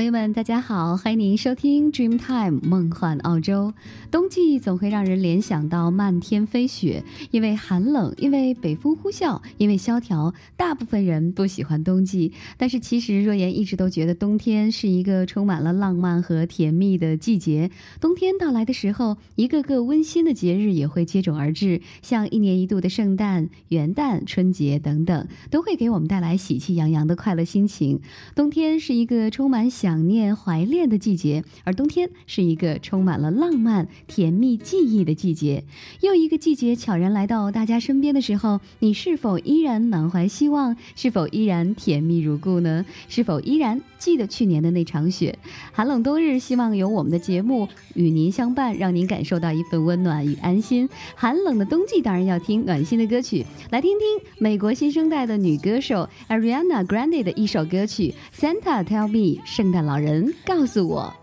朋友们，大家好，欢迎您收听 Dream Time 梦幻澳洲。冬季总会让人联想到漫天飞雪，因为寒冷，因为北风呼啸，因为萧条，大部分人不喜欢冬季。但是其实若言一直都觉得冬天是一个充满了浪漫和甜蜜的季节。冬天到来的时候，一个个温馨的节日也会接踵而至，像一年一度的圣诞、元旦、春节等等，都会给我们带来喜气洋洋的快乐心情。冬天是一个充满想想念、怀恋的季节，而冬天是一个充满了浪漫、甜蜜记忆的季节。又一个季节悄然来到大家身边的时候，你是否依然满怀希望？是否依然甜蜜如故呢？是否依然记得去年的那场雪？寒冷冬日，希望有我们的节目与您相伴，让您感受到一份温暖与安心。寒冷的冬季，当然要听暖心的歌曲，来听听美国新生代的女歌手 Ariana Grande 的一首歌曲《Santa Tell Me》。圣诞老人告诉我。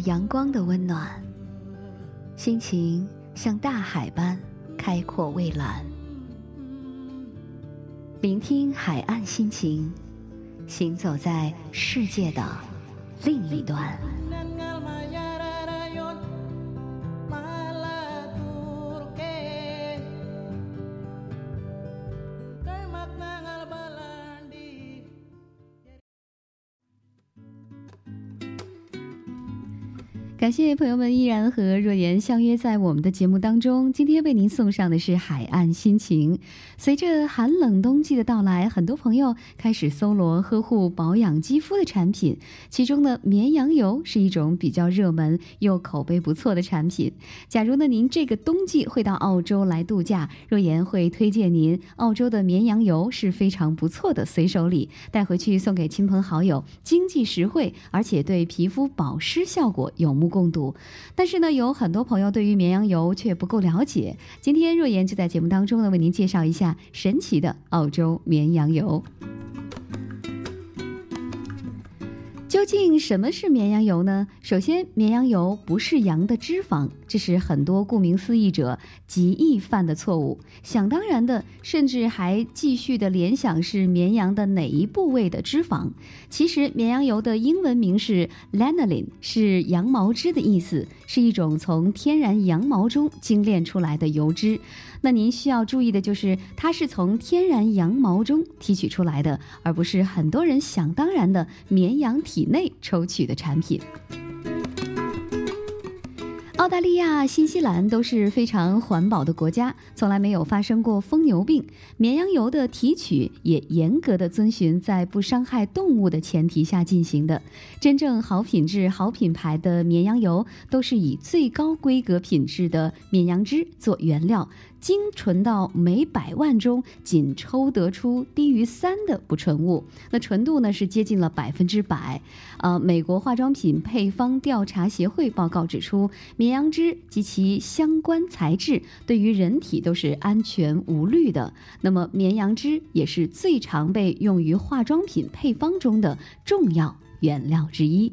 阳光的温暖，心情像大海般开阔蔚蓝。聆听海岸心情，行走在世界的另一端。感谢朋友们依然和若言相约在我们的节目当中。今天为您送上的是海岸心情。随着寒冷冬季的到来，很多朋友开始搜罗呵护保养肌肤的产品，其中呢，绵羊油是一种比较热门又口碑不错的产品。假如呢您这个冬季会到澳洲来度假，若言会推荐您澳洲的绵羊油是非常不错的随手礼，带回去送给亲朋好友，经济实惠，而且对皮肤保湿效果有目共睹。但是呢，有很多朋友对于绵羊油却不够了解。今天若言就在节目当中呢，为您介绍一下神奇的澳洲绵羊油。究竟什么是绵羊油呢？首先，绵羊油不是羊的脂肪，这是很多顾名思义者极易犯的错误。想当然的，甚至还继续的联想是绵羊的哪一部位的脂肪。其实，绵羊油的英文名是 lanolin，是羊毛脂的意思，是一种从天然羊毛中精炼出来的油脂。那您需要注意的就是，它是从天然羊毛中提取出来的，而不是很多人想当然的绵羊体内抽取的产品。澳大利亚、新西兰都是非常环保的国家，从来没有发生过疯牛病。绵羊油的提取也严格的遵循在不伤害动物的前提下进行的。真正好品质、好品牌的绵羊油，都是以最高规格品质的绵羊脂做原料。精纯到每百万中仅抽得出低于三的不纯物，那纯度呢是接近了百分之百。呃，美国化妆品配方调查协会报告指出，绵羊脂及其相关材质对于人体都是安全无虑的。那么，绵羊脂也是最常被用于化妆品配方中的重要原料之一。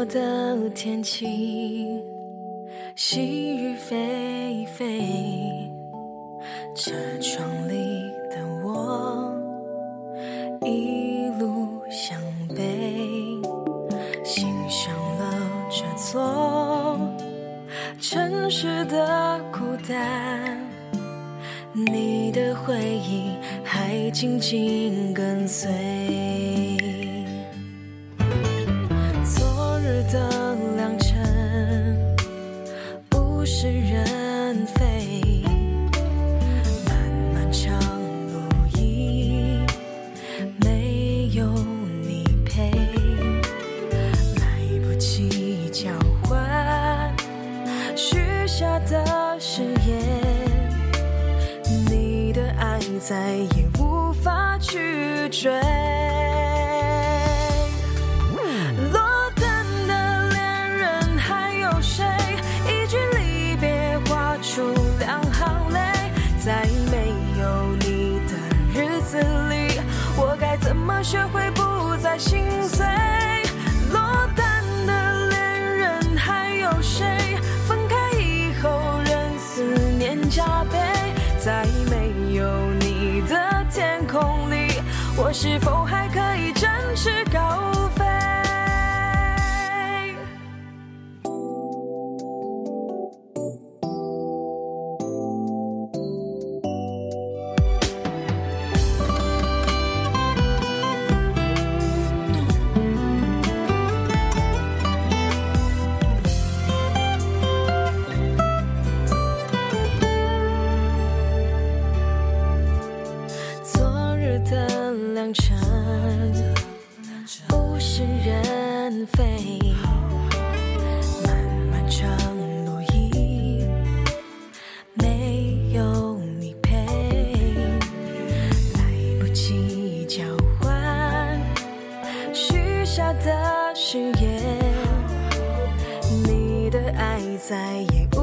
寂寞的天气，细雨霏霏，车窗里的我一路向北，欣赏了这座城市的孤单，你的回忆还紧紧跟随。的良辰，物是人非，漫漫长路已没有你陪，来不及交换许下的誓言，你的爱再也无法去追。学会不再心碎？落单的恋人还有谁？分开以后任思念加倍，在没有你的天空里，我是否还可以站誓言，你的爱再也不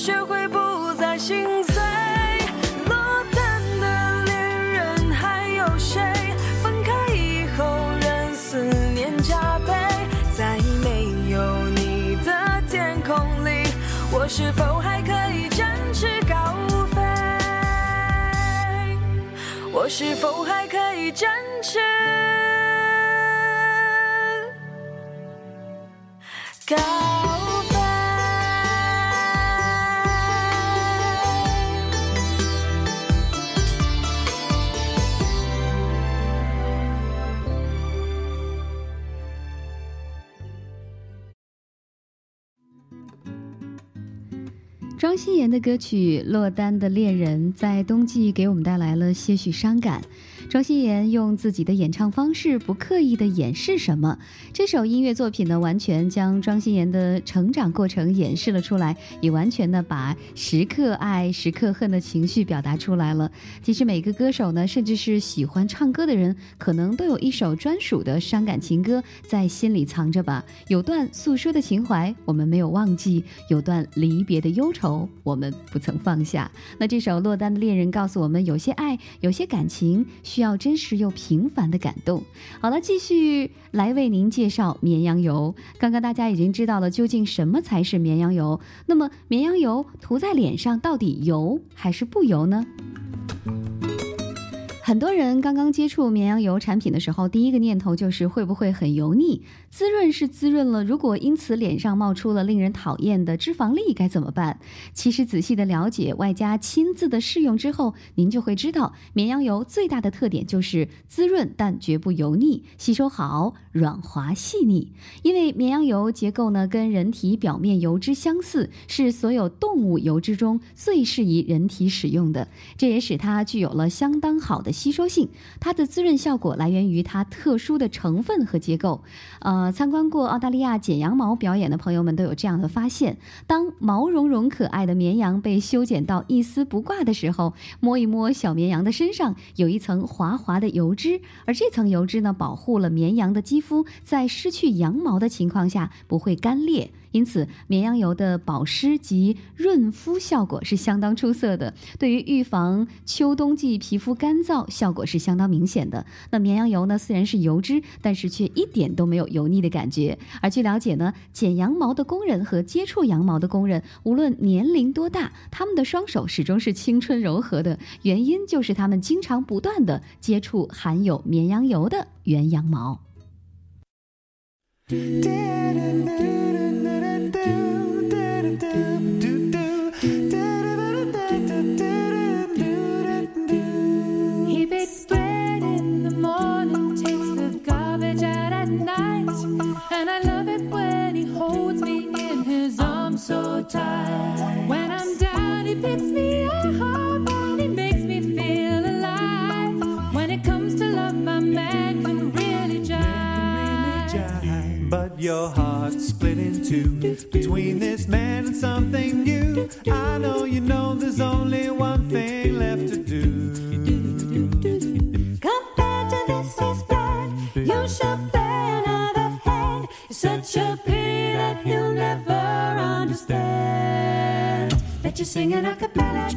学会不再心碎？落单的恋人还有谁？分开以后任思念加倍，在没有你的天空里，我是否还可以展翅高飞？我是否还可以展翅高心妍的歌曲《落单的恋人》在冬季给我们带来了些许伤感。庄心妍用自己的演唱方式，不刻意的掩饰什么。这首音乐作品呢，完全将庄心妍的成长过程演示了出来，也完全的把时刻爱、时刻恨的情绪表达出来了。其实每个歌手呢，甚至是喜欢唱歌的人，可能都有一首专属的伤感情歌在心里藏着吧。有段诉说的情怀，我们没有忘记；有段离别的忧愁，我们不曾放下。那这首《落单的恋人》告诉我们，有些爱，有些感情，需要真实又平凡的感动。好了，继续来为您介绍绵羊油。刚刚大家已经知道了究竟什么才是绵羊油，那么绵羊油涂在脸上到底油还是不油呢？很多人刚刚接触绵羊油产品的时候，第一个念头就是会不会很油腻？滋润是滋润了，如果因此脸上冒出了令人讨厌的脂肪粒，该怎么办？其实仔细的了解，外加亲自的试用之后，您就会知道，绵羊油最大的特点就是滋润，但绝不油腻，吸收好，软滑细腻。因为绵羊油结构呢跟人体表面油脂相似，是所有动物油脂中最适宜人体使用的，这也使它具有了相当好的吸收性。它的滋润效果来源于它特殊的成分和结构。呃，参观过澳大利亚剪羊毛表演的朋友们都有这样的发现：当毛茸茸可爱的绵羊被修剪到一丝不挂的时候，摸一摸小绵羊的身上，有一层滑滑的油脂，而这层油脂呢，保护了绵羊的肌肤在失去羊毛的情况下不会干裂。因此，绵羊油的保湿及润肤效果是相当出色的，对于预防秋冬季皮肤干燥效果是相当明显的。那绵羊油呢，虽然是油脂，但是却一点都没有油腻的感觉。而据了解呢，剪羊毛的工人和接触羊毛的工人，无论年龄多大，他们的双手始终是青春柔和的，原因就是他们经常不断的接触含有绵羊油的原羊毛。So tight. When I'm down, he picks me up your heart split in two between this man and something new. I know you know there's only one thing left to do. Compared to this, he's bad. You should bear another hand. It's such a pity that he'll never understand. That you're singing a cappella.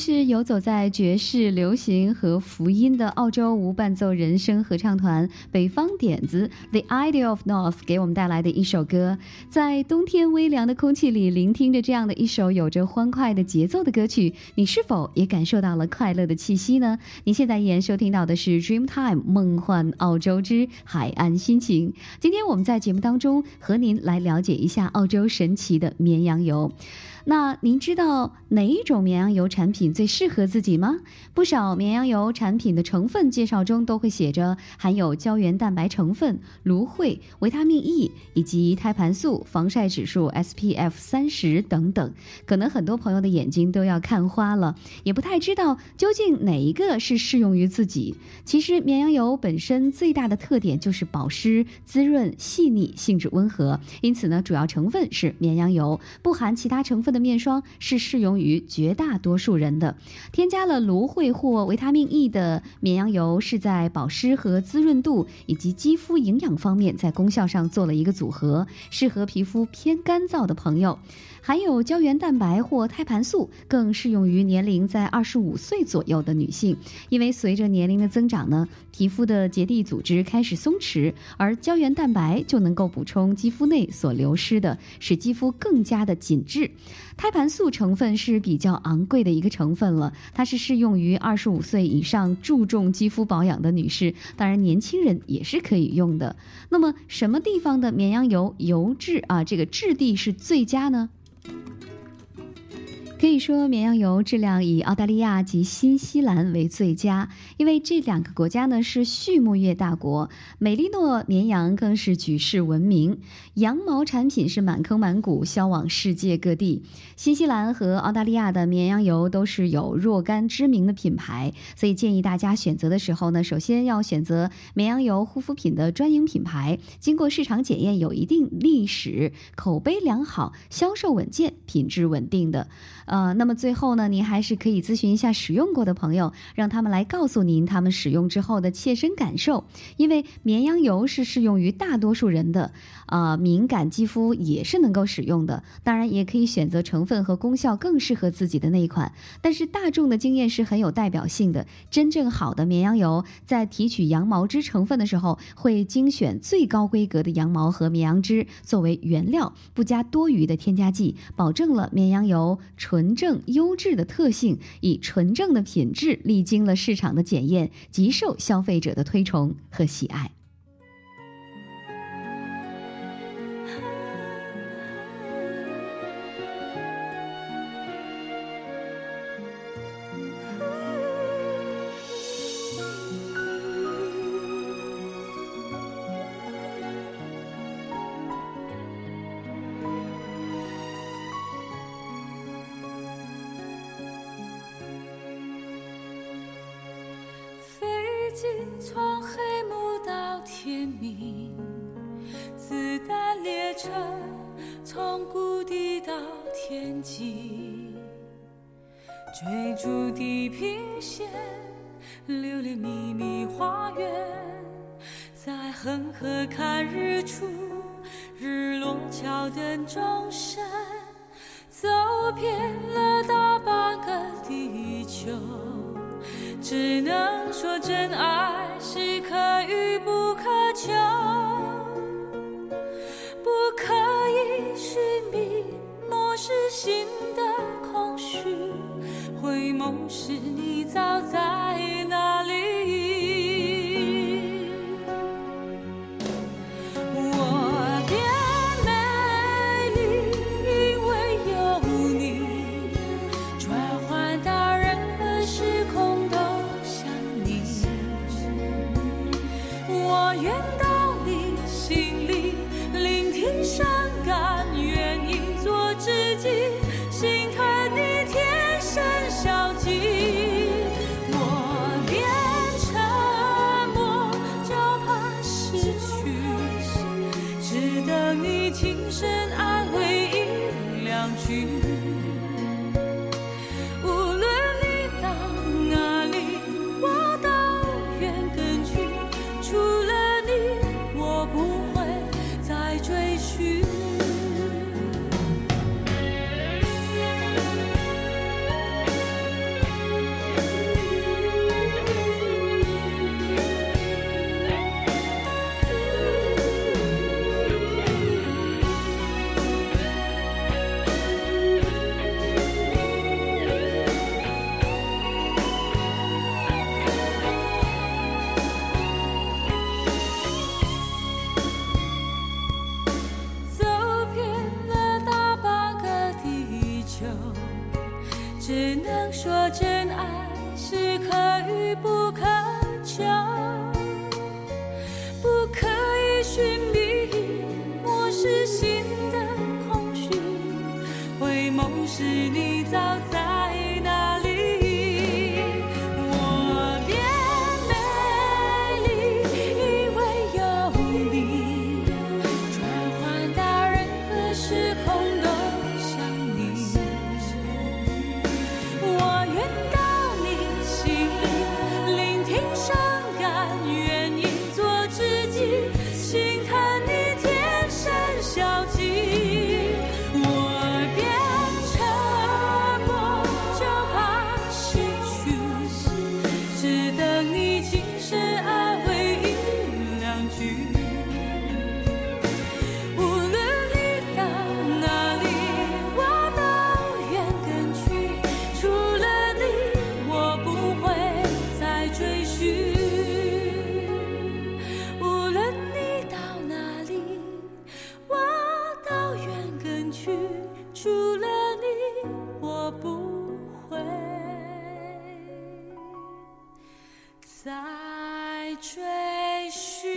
是游走在爵士、流行和福音的澳洲无伴奏人声合唱团北方点子 The Idea of North 给我们带来的一首歌。在冬天微凉的空气里，聆听着这样的一首有着欢快的节奏的歌曲，你是否也感受到了快乐的气息呢？您现在依然收听到的是 Dreamtime 梦幻澳洲之海岸心情。今天我们在节目当中和您来了解一下澳洲神奇的绵羊油。那您知道哪一种绵羊油产品最适合自己吗？不少绵羊油产品的成分介绍中都会写着含有胶原蛋白成分、芦荟、维他命 E 以及胎盘素、防晒指数 SPF 三十等等。可能很多朋友的眼睛都要看花了，也不太知道究竟哪一个是适用于自己。其实绵羊油本身最大的特点就是保湿、滋润、细腻，性质温和，因此呢，主要成分是绵羊油，不含其他成分的面霜是适用于绝大多数人的。添加了芦荟或维他命 E 的绵羊油是在保湿和滋润度以及肌肤营养方面在功效上做了一个组合，适合皮肤偏干燥的朋友。含有胶原蛋白或胎盘素，更适用于年龄在二十五岁左右的女性，因为随着年龄的增长呢，皮肤的结缔组织开始松弛，而胶原蛋白就能够补充肌肤内所流失的，使肌肤更加的紧致。胎盘素成分是比较昂贵的一个成分了，它是适用于二十五岁以上注重肌肤保养的女士，当然年轻人也是可以用的。那么什么地方的绵羊油油质啊，这个质地是最佳呢？Thank you. 可以说，绵羊油质量以澳大利亚及新西兰为最佳，因为这两个国家呢是畜牧业大国，美利诺绵羊更是举世闻名，羊毛产品是满坑满谷销往世界各地。新西兰和澳大利亚的绵羊油都是有若干知名的品牌，所以建议大家选择的时候呢，首先要选择绵羊油护肤品的专营品牌，经过市场检验有一定历史、口碑良好、销售稳健、品质稳定的。呃，那么最后呢，您还是可以咨询一下使用过的朋友，让他们来告诉您他们使用之后的切身感受。因为绵羊油是适用于大多数人的，呃，敏感肌肤也是能够使用的。当然，也可以选择成分和功效更适合自己的那一款。但是大众的经验是很有代表性的，真正好的绵羊油在提取羊毛脂成分的时候，会精选最高规格的羊毛和绵羊脂作为原料，不加多余的添加剂，保证了绵羊油纯纯正优质的特性，以纯正的品质历经了市场的检验，极受消费者的推崇和喜爱。梦是你早在那。说着追寻。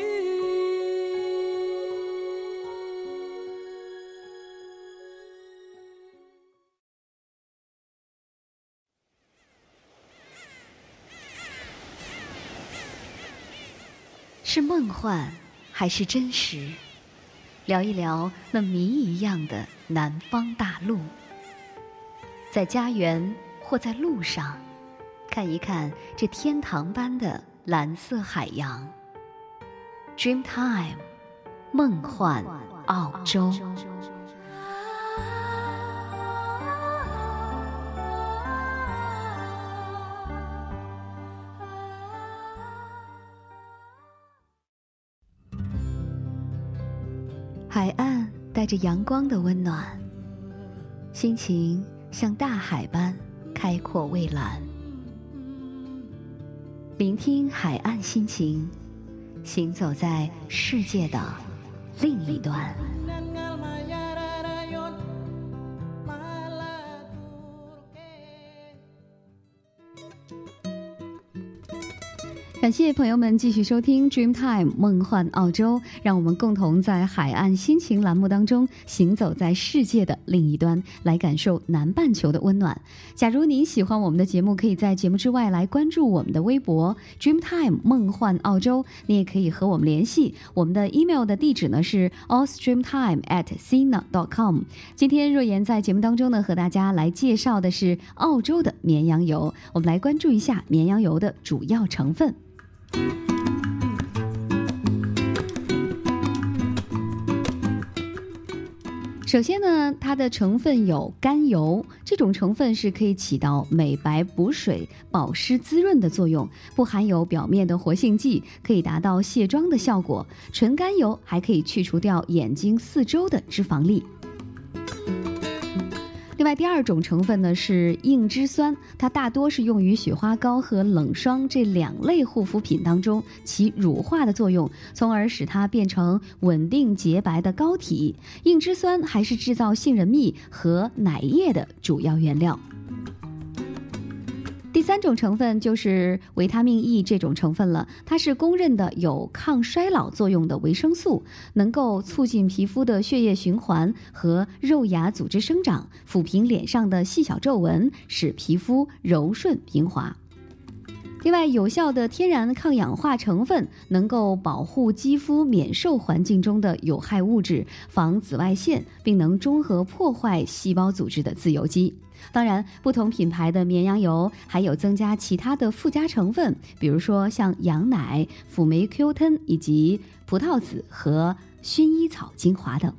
是梦幻还是真实？聊一聊那谜一样的南方大陆。在家园或在路上，看一看这天堂般的蓝色海洋。Dreamtime，梦幻澳洲。海岸带着阳光的温暖，心情像大海般开阔蔚蓝。聆听海岸心情，行走在世界的另一端。谢谢朋友们继续收听 Dreamtime 梦幻澳洲，让我们共同在海岸心情栏目当中行走在世界的另一端，来感受南半球的温暖。假如您喜欢我们的节目，可以在节目之外来关注我们的微博 Dreamtime 梦幻澳洲，你也可以和我们联系。我们的 email 的地址呢是 allstreamtime at sina dot com。今天若言在节目当中呢，和大家来介绍的是澳洲的绵羊油，我们来关注一下绵羊油的主要成分。首先呢，它的成分有甘油，这种成分是可以起到美白、补水、保湿、滋润的作用，不含有表面的活性剂，可以达到卸妆的效果。纯甘油还可以去除掉眼睛四周的脂肪粒。另外，第二种成分呢是硬脂酸，它大多是用于雪花膏和冷霜这两类护肤品当中起乳化的作用，从而使它变成稳定洁白的膏体。硬脂酸还是制造杏仁蜜和奶液的主要原料。第三种成分就是维他命 E 这种成分了，它是公认的有抗衰老作用的维生素，能够促进皮肤的血液循环和肉芽组织生长，抚平脸上的细小皱纹，使皮肤柔顺平滑。另外，有效的天然抗氧化成分能够保护肌肤免受环境中的有害物质，防紫外线，并能中和破坏细胞组织的自由基。当然，不同品牌的绵羊油还有增加其他的附加成分，比如说像羊奶、辅酶 Q 10以及葡萄籽和薰衣草精华等。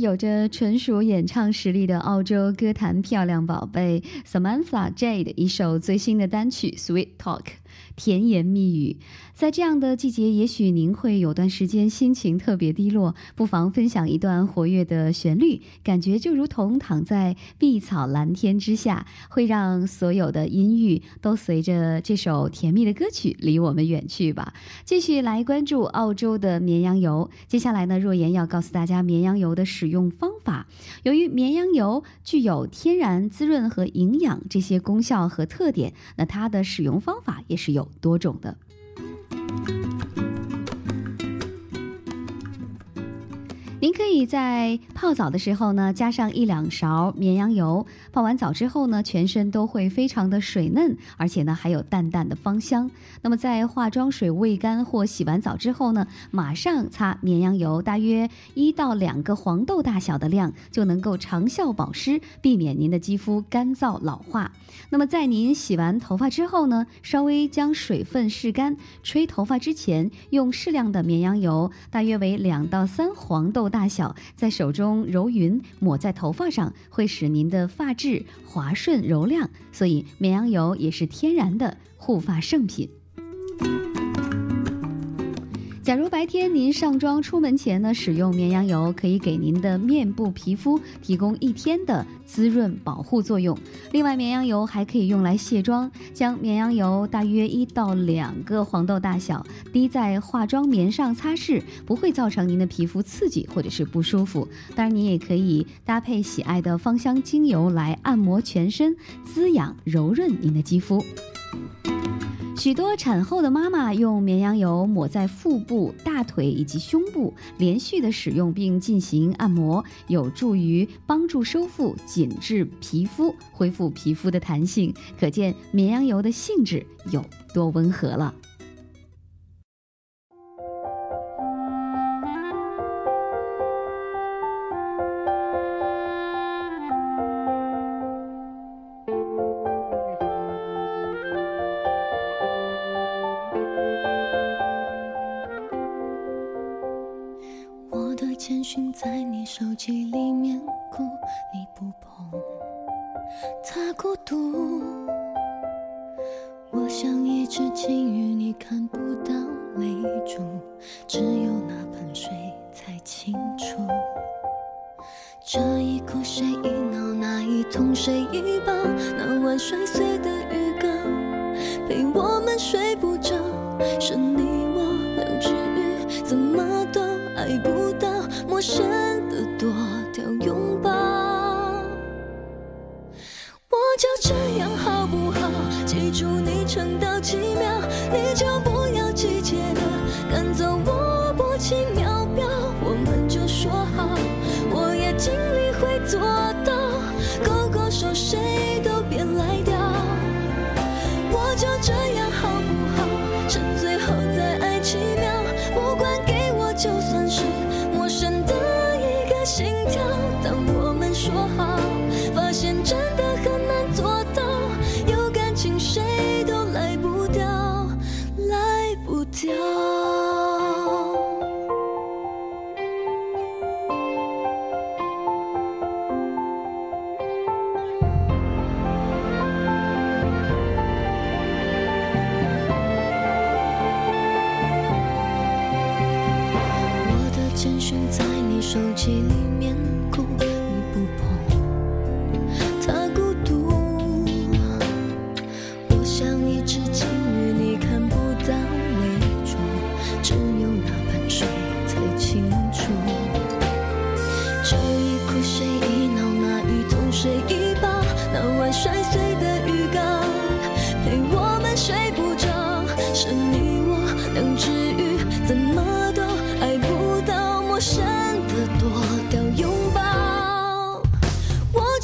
有着纯属演唱实力的澳洲歌坛漂亮宝贝 Samantha Jade 一首最新的单曲《Sweet Talk》。甜言蜜语，在这样的季节，也许您会有段时间心情特别低落，不妨分享一段活跃的旋律，感觉就如同躺在碧草蓝天之下，会让所有的阴郁都随着这首甜蜜的歌曲离我们远去吧。继续来关注澳洲的绵羊油。接下来呢，若言要告诉大家绵羊油的使用方法。由于绵羊油具有天然滋润和营养这些功效和特点，那它的使用方法也是有多种的。您可以在泡澡的时候呢，加上一两勺绵羊油。泡完澡之后呢，全身都会非常的水嫩，而且呢还有淡淡的芳香。那么在化妆水未干或洗完澡之后呢，马上擦绵羊油，大约一到两个黄豆大小的量，就能够长效保湿，避免您的肌肤干燥老化。那么在您洗完头发之后呢，稍微将水分拭干，吹头发之前用适量的绵羊油，大约为两到三黄豆大大小，在手中揉匀，抹在头发上，会使您的发质滑顺柔亮。所以绵羊油也是天然的护发圣品。假如白天您上妆出门前呢，使用绵羊油，可以给您的面部皮肤提供一天的滋润保护作用。另外，绵羊油还可以用来卸妆，将绵羊油大约一到两个黄豆大小滴在化妆棉上擦拭，不会造成您的皮肤刺激或者是不舒服。当然，您也可以搭配喜爱的芳香精油来按摩全身，滋养柔润您的肌肤。许多产后的妈妈用绵羊油抹在腹部、大腿以及胸部，连续的使用并进行按摩，有助于帮助收腹紧致皮肤，恢复皮肤的弹性。可见绵羊油的性质有多温和了。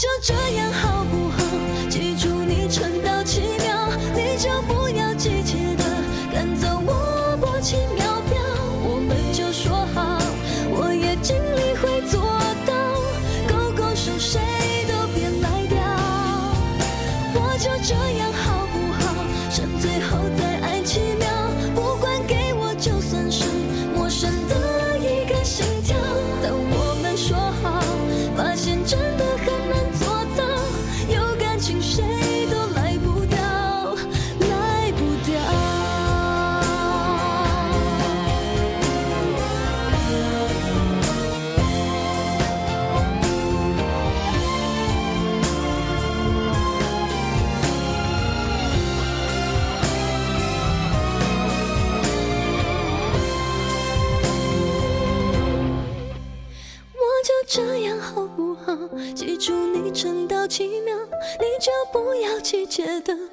就这样街灯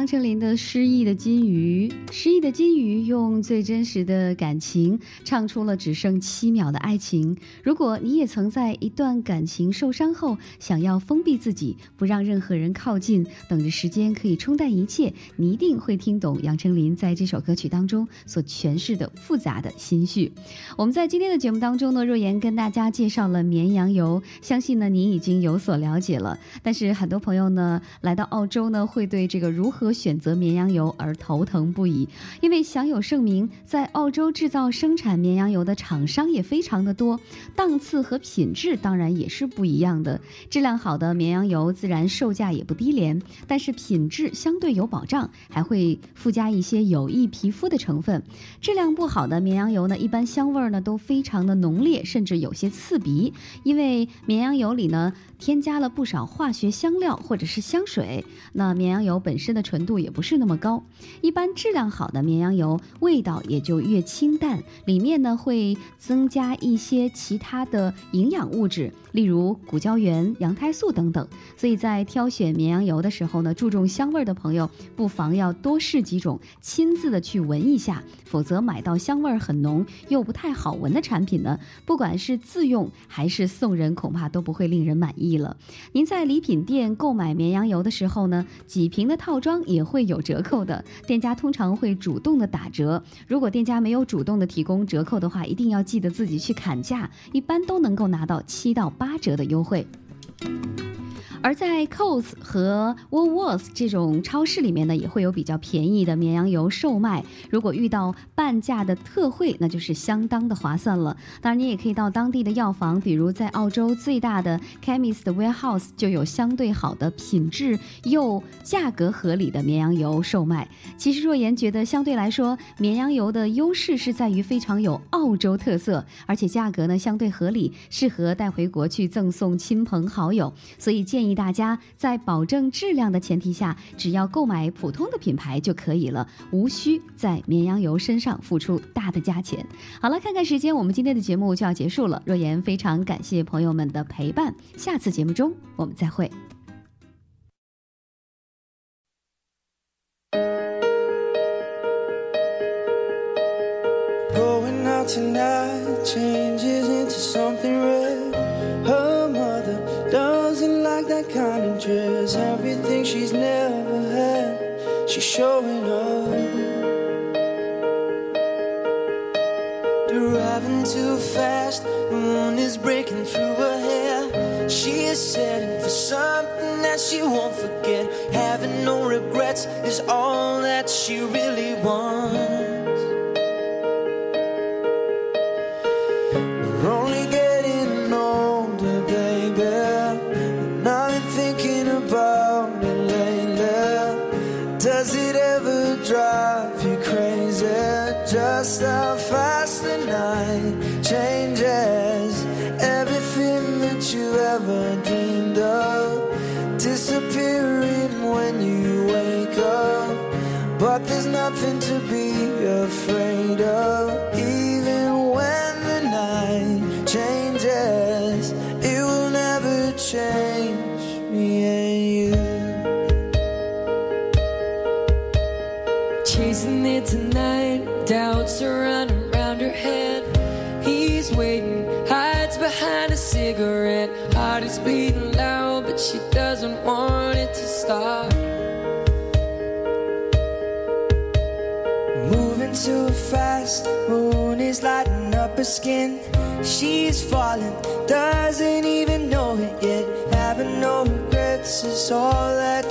杨丞琳的《失忆的金鱼》，失忆的金鱼用最真实的感情唱出了只剩七秒的爱情。如果你也曾在一段感情受伤后，想要封闭自己，不让任何人靠近，等着时间可以冲淡一切，你一定会听懂杨丞琳在这首歌曲当中所诠释的复杂的心绪。我们在今天的节目当中呢，若言跟大家介绍了绵羊油，相信呢您已经有所了解了。但是很多朋友呢来到澳洲呢，会对这个如何选择绵羊油而头疼不已，因为享有盛名，在澳洲制造生产绵羊油的厂商也非常的多，档次和品质当然也是不一样的。质量好的绵羊油自然售价也不低廉，但是品质相对有保障，还会附加一些有益皮肤的成分。质量不好的绵羊油呢，一般香味呢都非常的浓烈，甚至有些刺鼻，因为绵羊油里呢添加了不少化学香料或者是香水。那绵羊油本身的纯度也不是那么高，一般质量好的绵羊油味道也就越清淡，里面呢会增加一些其他的营养物质，例如骨胶原、羊胎素等等。所以在挑选绵羊油的时候呢，注重香味儿的朋友不妨要多试几种，亲自的去闻一下，否则买到香味儿很浓又不太好闻的产品呢，不管是自用还是送人，恐怕都不会令人满意了。您在礼品店购买绵羊油的时候呢，几瓶的套装也会有折扣的，店家通常会主动的打折。如果店家没有主动的提供折扣的话，一定要记得自己去砍价，一般都能够拿到七到八折的优惠。而在 c o s 和 Woolworths 这种超市里面呢，也会有比较便宜的绵羊油售卖。如果遇到半价的特惠，那就是相当的划算了。当然，你也可以到当地的药房，比如在澳洲最大的 Chemist Warehouse 就有相对好的品质又价格合理的绵羊油售卖。其实若言觉得，相对来说，绵羊油的优势是在于非常有澳洲特色，而且价格呢相对合理，适合带回国去赠送亲朋好友。所以建议大家在保证质量的前提下，只要购买普通的品牌就可以了，无需在绵羊油身上付出大的价钱。好了，看看时间，我们今天的节目就要结束了。若言非常感谢朋友们的陪伴，下次节目中我们再会。she's never had, she's showing off. Driving too fast, the moon is breaking through her hair. She is setting for something that she won't forget. Having no regrets is all that she really wants. her skin. She's falling, doesn't even know it yet. Having no regrets is all that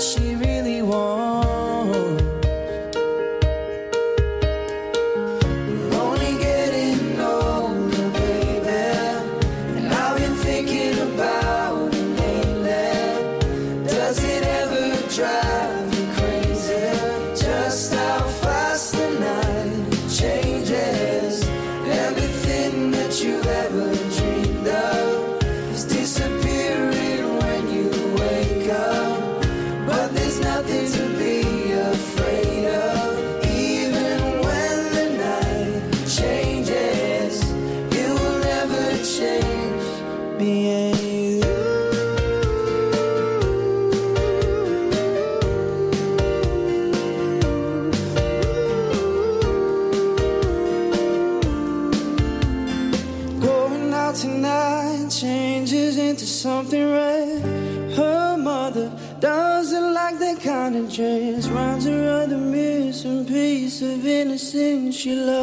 she loves